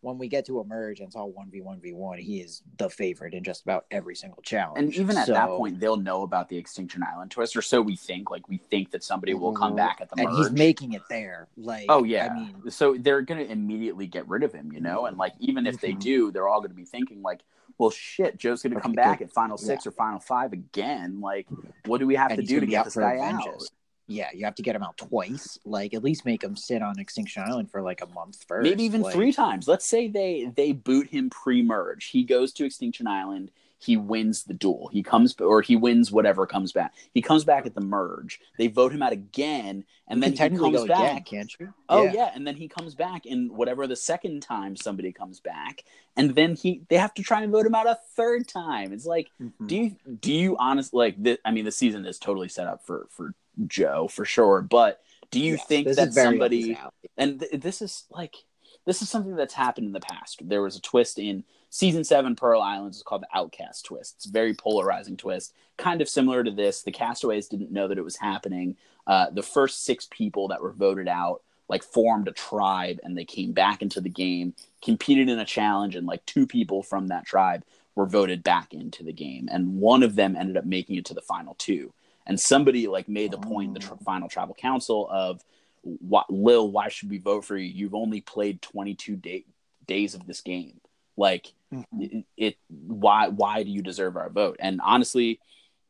S2: when we get to emerge and it's all one v one v one, he is the favorite in just about every single challenge.
S1: And even at
S2: So-
S1: that point, they'll know about the Extinction Island twist, or so we think. Like we think that somebody will come back at the
S2: and
S1: merge.
S2: he's making it there. Like,
S1: Oh yeah.
S2: I mean,
S1: so they're gonna immediately get rid of him, you know, and like even if they
S2: Mhm.
S1: do, they're all gonna be thinking like, well, shit, Joe's gonna come back at final six or final five again. Like, what do we have
S2: and
S1: to do
S2: gonna
S1: get this guy
S2: Avengers.
S1: out?
S2: Yeah, you have to get him out twice. Like, at least make him sit on Extinction Island for like a month first.
S1: Maybe even
S2: Like,
S1: three times. Let's say they they boot him pre-merge. He goes to Extinction Island. He wins the duel. He comes or he wins whatever comes back. He comes back at the merge. They vote him out again, and then he comes
S2: go
S1: back.
S2: again, can't you?
S1: Oh yeah. and then he comes back and whatever the second time somebody comes back, and then he they have to try and vote him out a third time. It's like,
S2: Mhm.
S1: do you do you honestly like? This, I mean, the season is totally set up for for Joe for sure, but do you think that
S2: is
S1: somebody and th- this is like this is something that's happened in the past. There was a twist in season seven, Pearl Islands. It's called the Outcast twist. It's a very polarizing twist, kind of similar to this. The castaways didn't know that it was happening. Uh, the first six people that were voted out like formed a tribe and they came back into the game, competed in a challenge, and like two people from that tribe were voted back into the game, and one of them ended up making it to the final two. And somebody like made the point in the tr- final tribal council of why, Lill, why should we vote for you? You've only played 22 day, days of this game. Like
S2: Mhm.
S1: it, it, why, why do you deserve our vote? And honestly,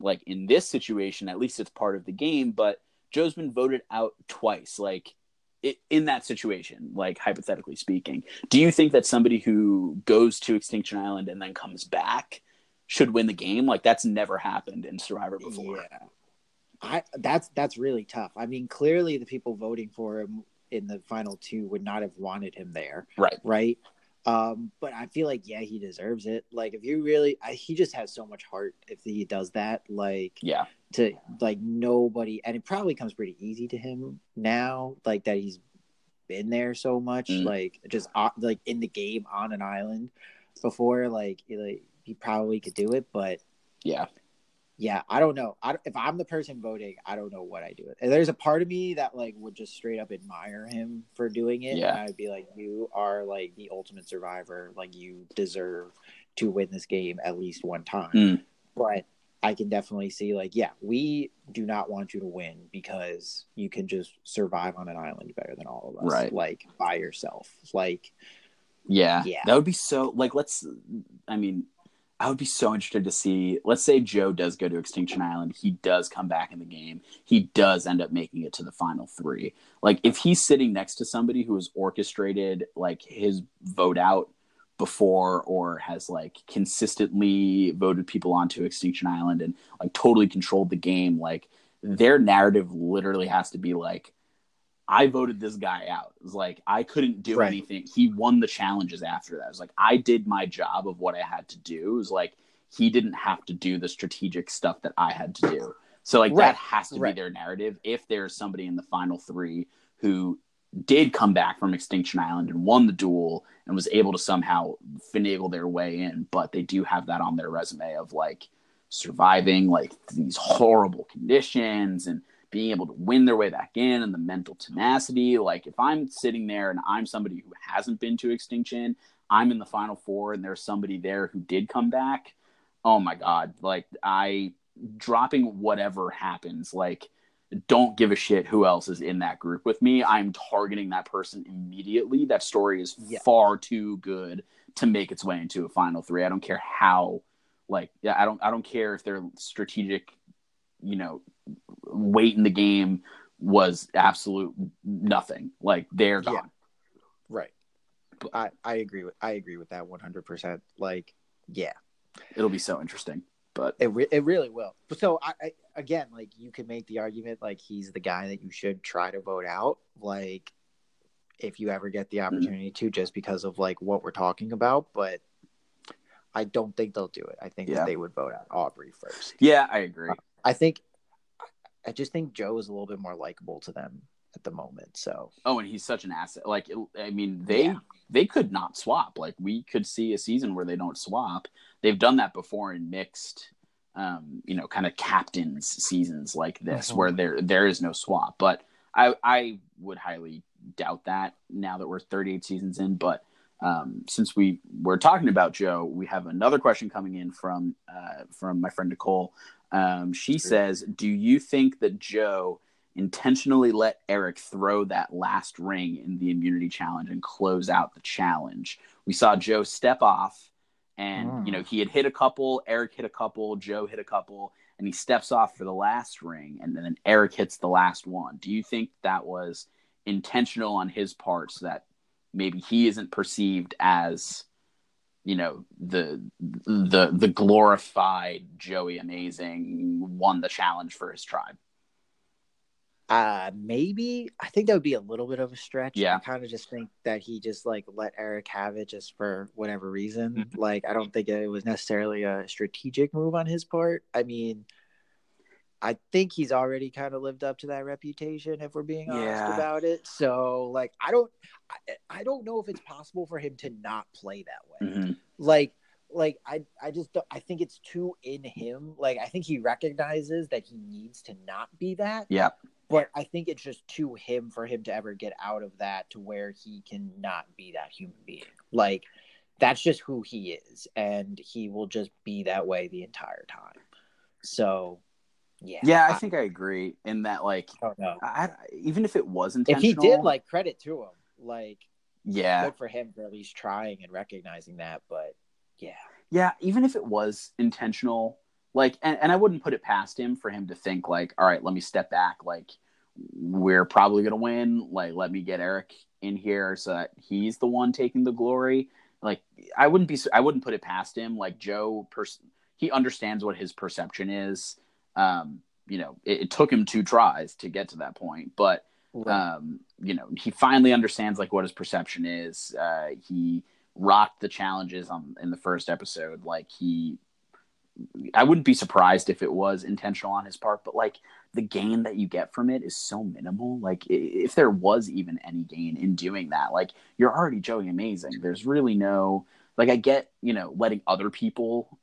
S1: like in this situation, at least it's part of the game, but Joe's been voted out twice. Like it, in that situation, like hypothetically speaking, do you think that somebody who goes to Extinction Island and then comes back should win the game? Like that's never happened in Survivor before.
S2: Yeah. I that's that's really tough. I mean, clearly the people voting for him in the final two would not have wanted him there,
S1: Right.
S2: right? Um, but I feel like yeah, he deserves it. Like if you really, I, he just has so much heart if he does that. Like
S1: Yeah.
S2: to like nobody, and it probably comes pretty easy to him now. Like that he's been there so much,
S1: Mm.
S2: like just uh, like in the game on an island before. Like he, like he probably could do it, but
S1: Yeah.
S2: Yeah, I don't know. I, if I'm the person voting, I don't know what I do. And there's a part of me that like would just straight up admire him for doing it.
S1: Yeah.
S2: And I'd be like, you are like the ultimate survivor. Like you deserve to win this game at least one time.
S1: Mm.
S2: But I can definitely see like, yeah, we do not want you to win because you can just survive on an island better than all of us.
S1: Right.
S2: Like by yourself. Like
S1: Yeah.
S2: Yeah.
S1: That would be so like let's I mean, I would be so interested to see let's say Joe does go to Extinction Island, he does come back in the game, he does end up making it to the final 3. Like if he's sitting next to somebody who has orchestrated like his vote out before or has like consistently voted people onto Extinction Island and like totally controlled the game, like their narrative literally has to be like I voted this guy out. It was like I couldn't do
S2: Right.
S1: anything. He won the challenges after that. It was like I did my job of what I had to do. It was like he didn't have to do the strategic stuff that I had to do. So like
S2: Right.
S1: that has to
S2: Right.
S1: be their narrative. If there's somebody in the final three who did come back from Extinction Island and won the duel and was able to somehow finagle their way in, but they do have that on their resume of like surviving like these horrible conditions and being able to win their way back in and the mental tenacity. Like if I'm sitting there and I'm somebody who hasn't been to extinction, I'm in the final four and there's somebody there who did come back. Oh my God. Like I dropping whatever happens, like don't give a shit who else is in that group with me. I'm targeting that person immediately. That story is
S2: Yeah.
S1: far too good to make its way into a final three. I don't care how like yeah, I don't I don't care if their strategic, you know, weight in the game was absolute nothing. Like they're gone.
S2: Yeah. right. I, I agree with I agree with that one hundred percent. Like, yeah.
S1: It'll be so interesting. But
S2: It, re- it really will. But so I, I again, like you can make the argument like he's the guy that you should try to vote out. Like if you ever get the mm-hmm. opportunity to, just because of like what we're talking about. But I don't think they'll do it. I think
S1: Yeah.
S2: that they would vote out Aubrey first.
S1: yeah, I agree.
S2: I think I just think Joe is a little bit more likable to them at the moment. So
S1: Oh, and he's such an asset. Like, I mean, they
S2: Yeah.
S1: they could not swap. Like, we could see a season where they don't swap. They've done that before in mixed, um, you know, kind of captains seasons like this,
S2: Mhm.
S1: where there there is no swap. But I I would highly doubt that now that we're 38 seasons in. But um, since we were talking about Joe, we have another question coming in from uh, from my friend Nicole. Um, she sure. says, "Do you think that Joe intentionally let Eric throw that last ring in the immunity challenge and close out the challenge? We saw Joe step off, and mm. you know he had hit a couple, Eric hit a couple, Joe hit a couple, and he steps off for the last ring, and then Eric hits the last one. Do you think that was intentional on his part so that maybe he isn't perceived as you know the the the glorified Joey Amazing won the challenge for his tribe.
S2: Uh maybe I think that would be a little bit of a stretch.
S1: Yeah.
S2: I kind of just think that he just like let Eric have it just for whatever reason. Mm-hmm. Like I don't think it was necessarily a strategic move on his part. I mean, I think he's already kind of lived up to that reputation if we're being honest yeah. about it. So like I don't I, I, don't know if it's possible for him to not play that way. Mm-hmm. Like like I I just don't I think it's too in him. Like I think he recognizes that he needs to not be that.
S1: Yeah.
S2: But I think it's just too him for him to ever get out of that to where he can not be that human being. Like that's just who he is and he will just be that way the entire time. So yeah,
S1: yeah, I, I think I agree in that. Like, oh, no. I, even if it was intentional,
S2: if he did, like, credit to him, like,
S1: yeah,
S2: good for him for at least trying and recognizing that. But yeah,
S1: yeah, even if it was intentional, like, and, and I wouldn't put it past him for him to think like, all right, let me step back, like, we're probably gonna win. Like, let me get Eric in here so that he's the one taking the glory. Like, I wouldn't be, I wouldn't put it past him. Like Joe, pers- he understands what his perception is um, you know, it, it, took him two tries to get to that point, but right. um, you know, he finally understands like what his perception is. Uh, he rocked the challenges on in the first episode. Like he, I wouldn't be surprised if it was intentional on his part, but like the gain that you get from it is so minimal. Like if there was even any gain in doing that, like you're already Joey amazing. There's really no like I get you know letting other people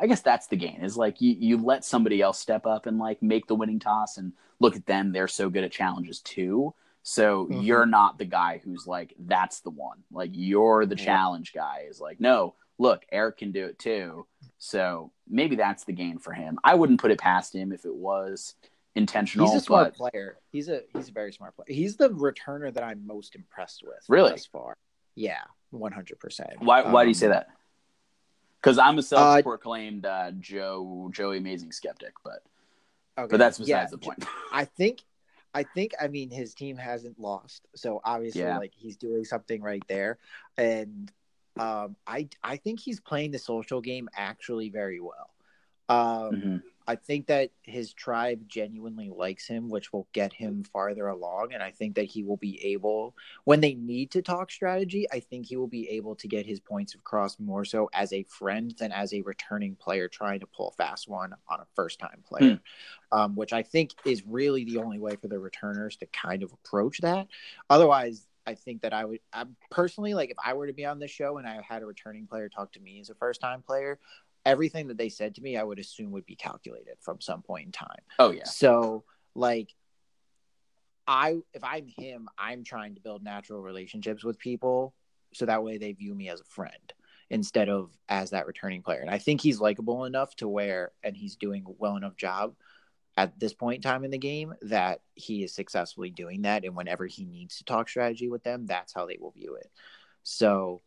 S1: I guess that's the gain is like you, you let somebody else step up and like make the winning toss and look at them. They're so good at challenges too. So mm-hmm. you're not the guy who's like, that's the one. Like you're the yeah. challenge guy is like, no, look, Eric can do it too. So maybe that's the gain for him. I wouldn't put it past him if it was intentional.
S2: He's a smart but... player. He's a he's a very smart player. He's the returner that I'm most impressed with.
S1: Really?
S2: Thus far. Yeah, one hundred percent.
S1: Why why um, do you say um, that? Because I'm a self-proclaimed uh, Joe Joey Amazing skeptic, but okay. but that's besides yeah, the point.
S2: I think I think I mean his team hasn't lost, so obviously yeah. like he's doing something right there, and um, I I think he's playing the social game actually very well. Um, mm-hmm. I think that his tribe genuinely likes him, which will get him farther along. And I think that he will be able, when they need to talk strategy, I think he will be able to get his points across more so as a friend than as a returning player trying to pull a fast one on a first time player, hmm. um, which I think is really the only way for the returners to kind of approach that. Otherwise, I think that I would I personally like if I were to be on this show and I had a returning player talk to me as a first time player, everything that they said to me, I would assume would be calculated from some point in time.
S1: Oh yeah.
S2: So like I if I'm him, I'm trying to build natural relationships with people so that way they view me as a friend instead of as that returning player. And I think he's likable enough to where and he's doing well enough job at this point in time in the game that he is successfully doing that and whenever he needs to talk strategy with them, that's how they will view it. So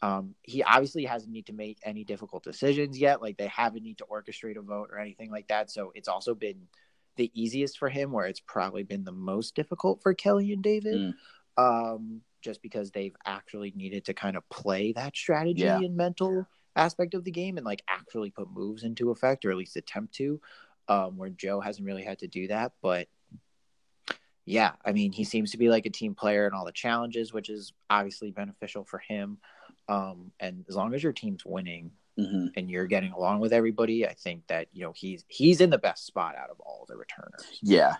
S2: um, he obviously hasn't need to make any difficult decisions yet. Like they haven't need to orchestrate a vote or anything like that. So it's also been the easiest for him, where it's probably been the most difficult for Kelley and David, mm. um, just because they've actually needed to kind of play that strategy yeah. and mental aspect of the game and like actually put moves into effect or at least attempt to. Um, where Joe hasn't really had to do that, but yeah, I mean, he seems to be like a team player in all the challenges, which is obviously beneficial for him. Um, and as long as your team's winning mm-hmm. and you're getting along with everybody, I think that you know he's he's in the best spot out of all the returners.
S1: Yeah.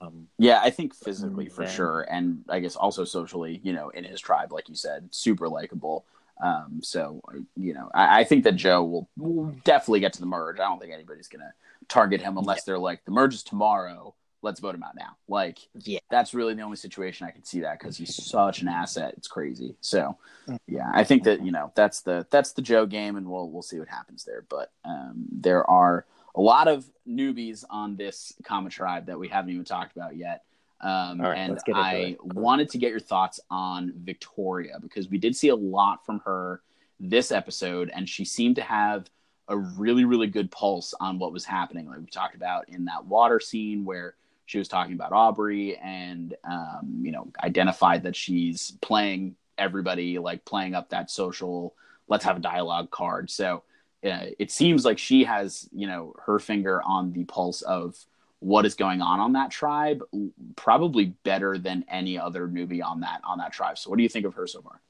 S1: Um, yeah, I think physically for then, sure, and I guess also socially, you know, in his tribe, like you said, super likable. Um, so you know, I, I, think that Joe will, will, definitely get to the merge. I don't think anybody's gonna target him unless yeah. they're like the merge is tomorrow. Let's vote him out now. Like,
S2: Yeah.
S1: that's really the only situation I can see that because he's such an asset. It's crazy. So,
S2: Mm.
S1: yeah, I think that you know that's the that's the Joe game, and we'll we'll see what happens there. But um, there are a lot of newbies on this Kama Tribe that we haven't even talked about yet. Um,
S2: right,
S1: and
S2: let's get into
S1: I wanted to get your thoughts on Victoria because we did see a lot from her this episode, and she seemed to have a really, really good pulse on what was happening. Like we talked about in that water scene where she was talking about Aubrey and, um, you know, identified that she's playing everybody, like playing up that social, let's have a dialogue card. So uh, it seems like she has, you know, her finger on the pulse of what is going on on that tribe, probably better than any other newbie on that on that tribe. So what do you think of her so far?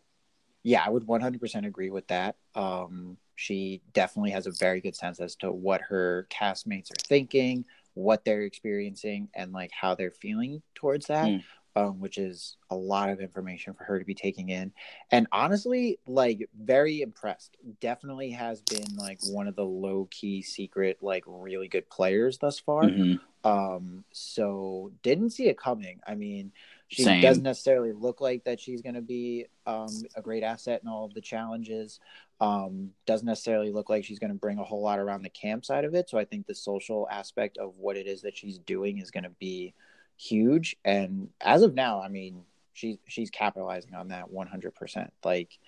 S2: Yeah, I would 100% agree with that. Um, she definitely has a very good sense as to what her castmates are thinking, what they're experiencing, and like how they're feeling towards that,
S1: Mm.
S2: um, which is a lot of information for her to be taking in. And honestly, like very impressed. Definitely has been like one of the low key secret, like really good players thus far.
S1: Mhm.
S2: Um, so didn't see it coming. I mean, she
S1: Same.
S2: doesn't necessarily look like that she's going to be um, a great asset in all of the challenges. Um, doesn't necessarily look like she's going to bring a whole lot around the camp side of it. So I think the social aspect of what it is that she's doing is going to be huge. And as of now, I mean, she's she's capitalizing on that 100%. Like,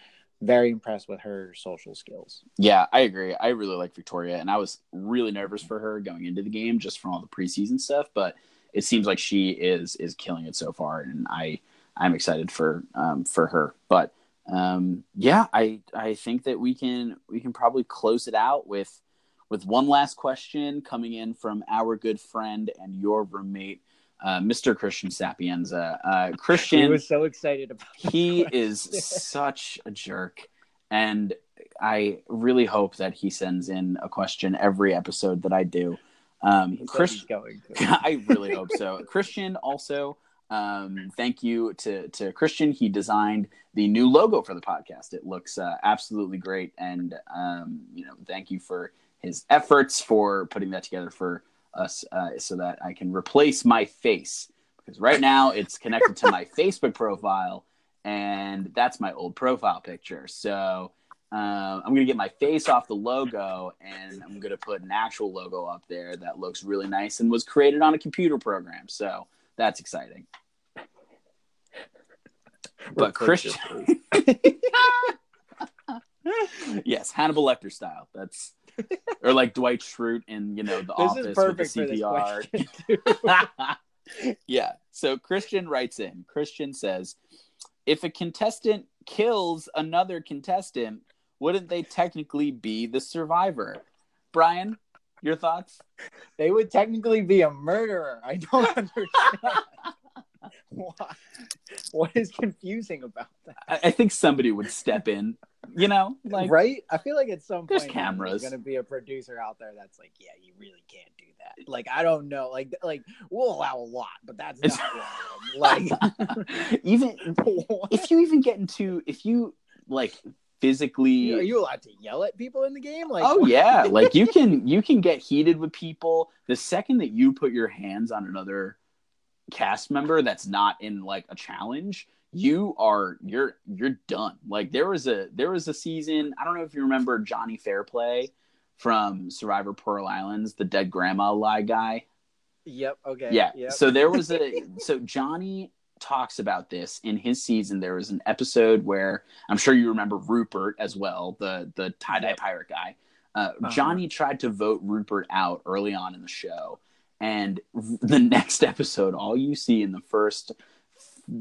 S2: very impressed with her social skills.
S1: Yeah, I agree. I really like Victoria, and I was really nervous for her going into the game just from all the preseason stuff. But it seems like she is is killing it so far, and I I'm excited for um, for her. But um, yeah, I I think that we can we can probably close it out with with one last question coming in from our good friend and your roommate, uh, Mr. Christian Sapienza. Uh, Christian,
S2: was so excited about
S1: he
S2: that
S1: is
S2: question.
S1: such a jerk and i really hope that he sends in a question every episode that i do um
S2: He said
S1: Chris,
S2: he's going to.
S1: i really hope so christian also um thank you to to christian he designed the new logo for the podcast it looks uh, absolutely great and um you know thank you for his efforts for putting that together for us uh, so that i can replace my face because right now it's connected to my facebook profile and that's my old profile picture. So um, I'm gonna get my face off the logo, and I'm gonna put an actual logo up there that looks really nice and was created on a computer program. So that's exciting. But Christian- yes, Hannibal Lecter style. That's or like Dwight Schrute in you know the
S2: This
S1: office with the CPR. yeah. So Christian writes in. Christian says, if a contestant kills another contestant, wouldn't they technically be the survivor? Brian, your thoughts?
S2: they would technically be a murderer. I don't understand. Why? What is confusing about that?
S1: I, I think somebody would step in. You know, like
S2: right? I feel like at some
S1: There's
S2: point
S1: cameras.
S2: there's gonna be a producer out there that's like, yeah, you really can't do that. Like, I don't know. Like, like we'll allow a lot, but that's not like
S1: even if you even get into if you like physically
S2: are you allowed to yell at people in the game? Like,
S1: oh yeah like you can you can get heated with people the second that you put your hands on another cast member that's not in like a challenge you are you're you're done like there was a there was a season i don't know if you remember johnny fairplay from survivor pearl islands the dead grandma lie guy
S2: Yep. Okay.
S1: yeah.
S2: Yep.
S1: So there was a so Johnny talks about this in his season. There was an episode where I'm sure you remember Rupert as well, the the tie dye pirate guy. Uh,
S2: Uh-huh.
S1: Johnny tried to vote Rupert out early on in the show, and the next episode, all you see in the first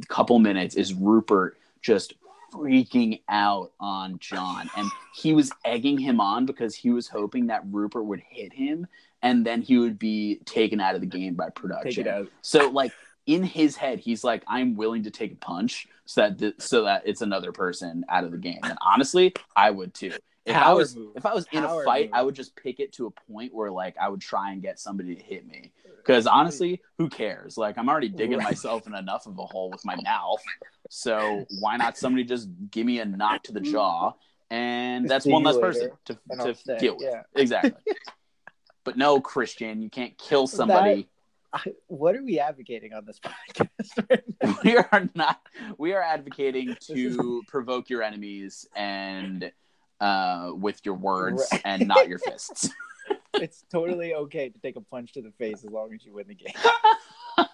S1: couple minutes is Rupert just freaking out on John, and he was egging him on because he was hoping that Rupert would hit him and then he would be taken out of the game by production. So like in his head, he's like, I'm willing to take a punch so that th- so that it's another person out of the game. And honestly, I would too. If I was
S2: move.
S1: if I was in a fight,
S2: move.
S1: I would just pick it to a point where like I would try and get somebody to hit me. Because honestly, who cares? Like I'm already digging
S2: Right.
S1: myself in enough of a hole with my mouth. So why not somebody just give me a knock to the jaw? And that's one less person to, to deal with.
S2: yeah.
S1: Exactly. but no, Christian, you can't kill somebody
S2: I, what are we advocating on this podcast? Right now?
S1: we are not. We are advocating to provoke your enemies and uh, with your words
S2: Right.
S1: and not your fists.
S2: it's totally okay to take a punch to the face as long as you win the game.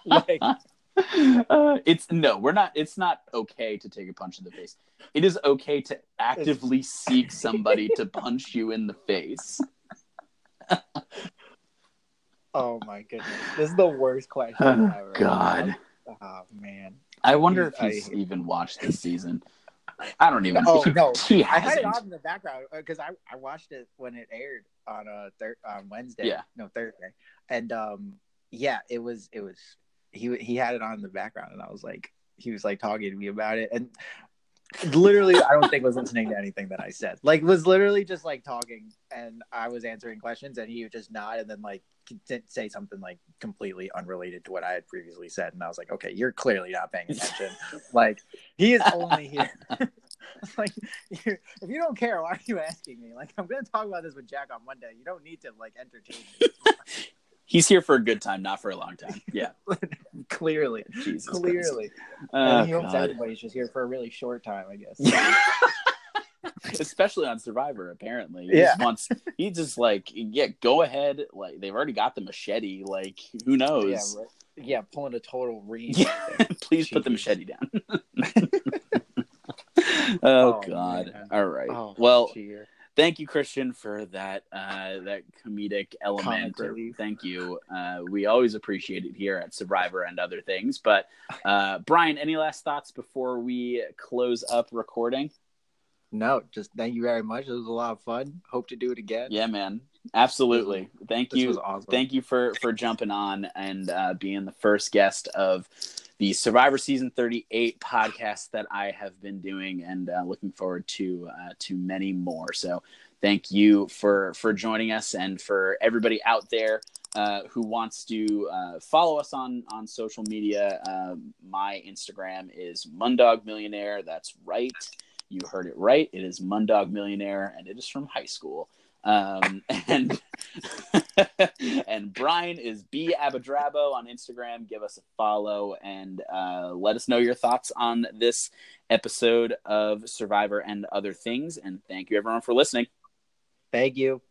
S2: Like,
S1: uh, it's no, we're not. It's not okay to take a punch in the face. It is okay to actively seek somebody to punch you in the face.
S2: Oh my goodness, this is the worst question
S1: Oh,
S2: ever.
S1: God,
S2: Oh man.
S1: I wonder if
S2: I-
S1: he's even watched this season. I don't even.
S2: Oh no,
S1: he
S2: I had it on in the background because I, I watched it when it aired on a thir- on Wednesday.
S1: Yeah.
S2: No Thursday, and um yeah, it was it was he he had it on in the background, and I was like he was like talking to me about it, and literally I don't think was listening to anything that I said. Like was literally just like talking, and I was answering questions, and he would just nod, and then like say something like completely unrelated to what I had previously said, and I was like, okay, you're clearly not paying attention. like he is only here. like if you don't care, why are you asking me? Like I'm gonna talk about this with Jack on Monday. You don't need to like entertain me.
S1: He's here for a good time, not for a long time. Yeah,
S2: clearly,
S1: Jesus.
S2: Clearly.
S1: Oh,
S2: he hopes everybody's just here for a really short time, I guess.
S1: Especially on Survivor, apparently. He
S2: Yeah.
S1: just wants he just like yeah, go ahead. Like they've already got the machete. Like who knows?
S2: yeah, right. yeah, pulling a total read.
S1: Yeah. Please put the machete down. oh,
S2: Oh,
S1: God.
S2: man.
S1: All right.
S2: Oh,
S1: well,
S2: cheer.
S1: thank you, Christian, for that uh, that comedic element. Thank you. Uh, we always appreciate it here at Survivor and other things. But uh, Brian, any last thoughts before we close up recording?
S2: No, just thank you very much. It was a lot of fun. Hope to do it again.
S1: Yeah, man. Absolutely. Thank
S2: this
S1: you.
S2: awesome.
S1: Thank you for for jumping on and uh, being the first guest of the Survivor Season 38 podcast that I have been doing, and uh, looking forward to uh, to many more. So, thank you for for joining us, and for everybody out there uh, who wants to uh, follow us on on social media. Uh, my Instagram is Mundog Millionaire. That's right. You heard it right. It is Mundog Millionaire, and it is from high school. Um, and and Brian is B Abadrabo on Instagram. Give us a follow and uh, let us know your thoughts on this episode of Survivor and other things. And thank you everyone for listening.
S2: Thank you.